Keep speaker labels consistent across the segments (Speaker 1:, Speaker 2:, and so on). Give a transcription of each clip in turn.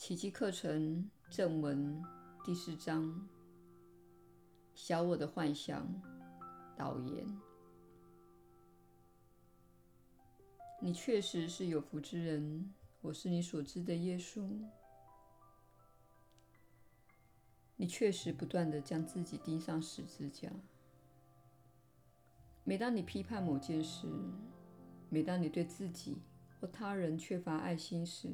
Speaker 1: 奇迹课程正文第四章：小我的幻想导言。你确实是有福之人，我是你所知的耶稣。你确实不断地将自己钉上十字架。每当你批判某件事，每当你对自己或他人缺乏爱心时，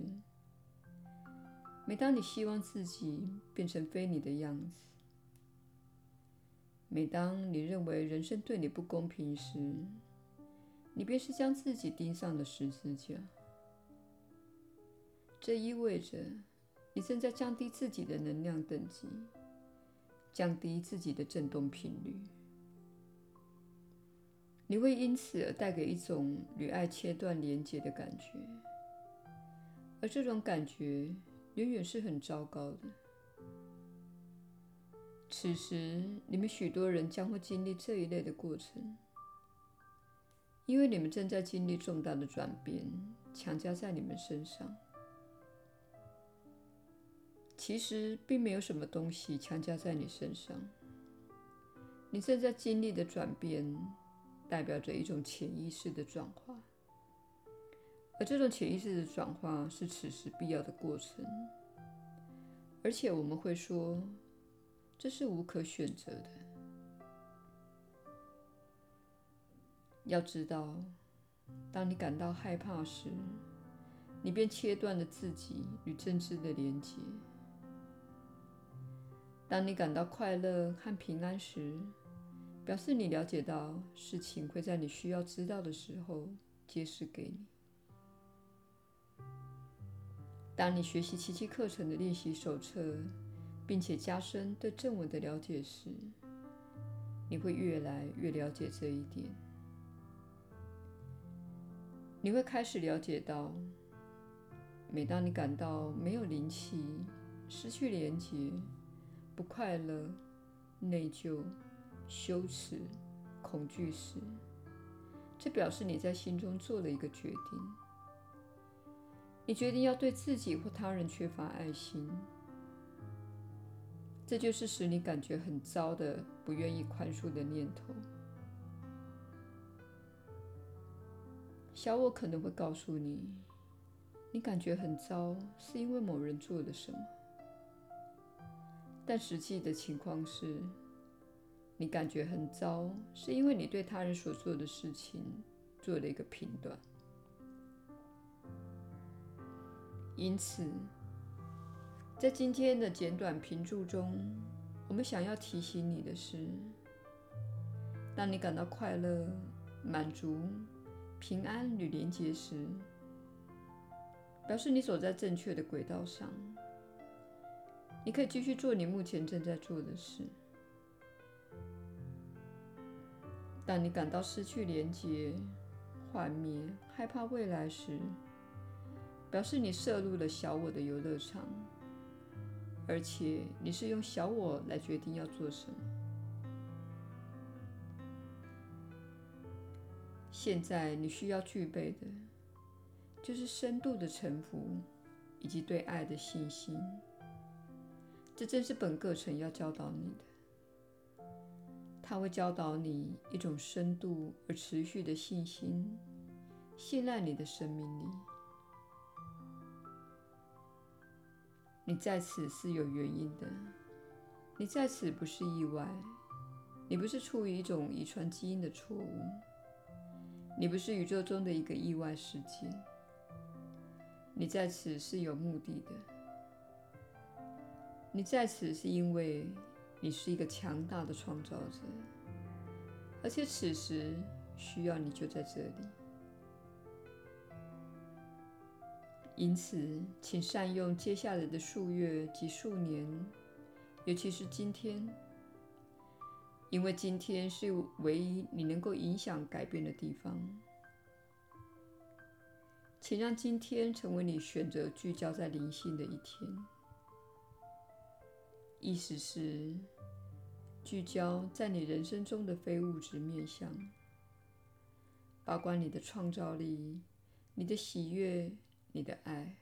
Speaker 1: 每当你希望自己变成非你的样子，每当你认为人生对你不公平时，你便是将自己钉上了十字架。这意味着你正在降低自己的能量等级，降低自己的振动频率。你会因此而带给一种与爱切断连接的感觉，而这种感觉，远远是很糟糕的。此时，你们许多人将会经历这一类的过程，因为你们正在经历重大的转变，强加在你们身上。其实，并没有什么东西强加在你身上。你正在经历的转变，代表着一种潜意识的转化。而这种潜意识的转化是此时必要的过程，而且我们会说，这是无可选择的。要知道，当你感到害怕时，你便切断了自己与真知的连结；当你感到快乐和平安时，表示你了解到事情会在你需要知道的时候揭示给你。当你学习奇迹课程的练习手册，并且加深对正文的了解时，你会越来越了解这一点。你会开始了解到，每当你感到没有灵气、失去连结、不快乐、内疚、羞耻、恐惧时，这表示你在心中做了一个决定。你决定要对自己或他人缺乏爱心，这就是使你感觉很糟的、不愿意宽恕的念头。小我可能会告诉你，你感觉很糟是因为某人做了什么，但实际的情况是，你感觉很糟是因为你对他人所做的事情做了一个评断。因此，在今天的简短评注中，我们想要提醒你的是：当你感到快乐、满足、平安与连结时，表示你走在正确的轨道上。你可以继续做你目前正在做的事。当你感到失去连结、幻灭、害怕未来时，表示你涉入了小我的游乐场，而且你是用小我来决定要做什么。现在你需要具备的，就是深度的臣服以及对爱的信心。这正是本课程要教导你的。它会教导你一种深度而持续的信心，信赖你的生命力。你在此是有原因的，你在此不是意外，你不是处于一种遗传基因的错误，你不是宇宙中的一个意外事件，你在此是有目的的，你在此是因为你是一个强大的创造者，而且此时需要你就在这里。因此，请善用接下来的数月及数年，尤其是今天，因为今天是唯一你能够影响改变的地方。请让今天成为你选择聚焦在灵性的一天，意思是聚焦在你人生中的非物质面向，包括你的创造力、你的喜悦。你的爱，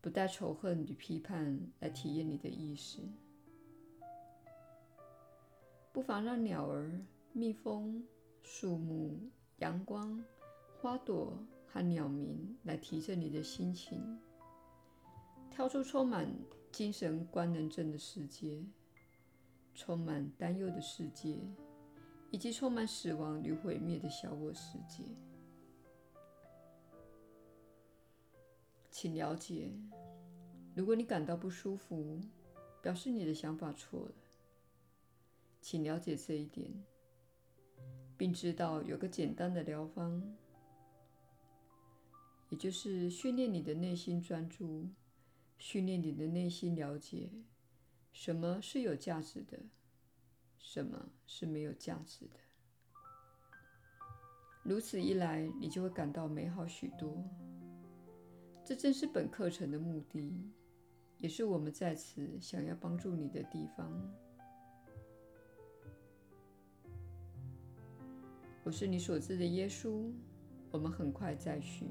Speaker 1: 不带仇恨与批判来体验你的意识。不妨让鸟儿、蜜蜂、树木、阳光、花朵和鸟鸣来提振你的心情，跳出充满精神官能症的世界，充满担忧的世界，以及充满死亡与毁灭的小我世界。请了解，如果你感到不舒服，表示你的想法错了。请了解这一点，并知道有个简单的疗方，也就是训练你的内心专注，训练你的内心了解什么是有价值的，什么是没有价值的。如此一来，你就会感到美好许多。这正是本课程的目的，也是我们在此想要帮助你的地方。我是你所知的耶稣，我们很快再续。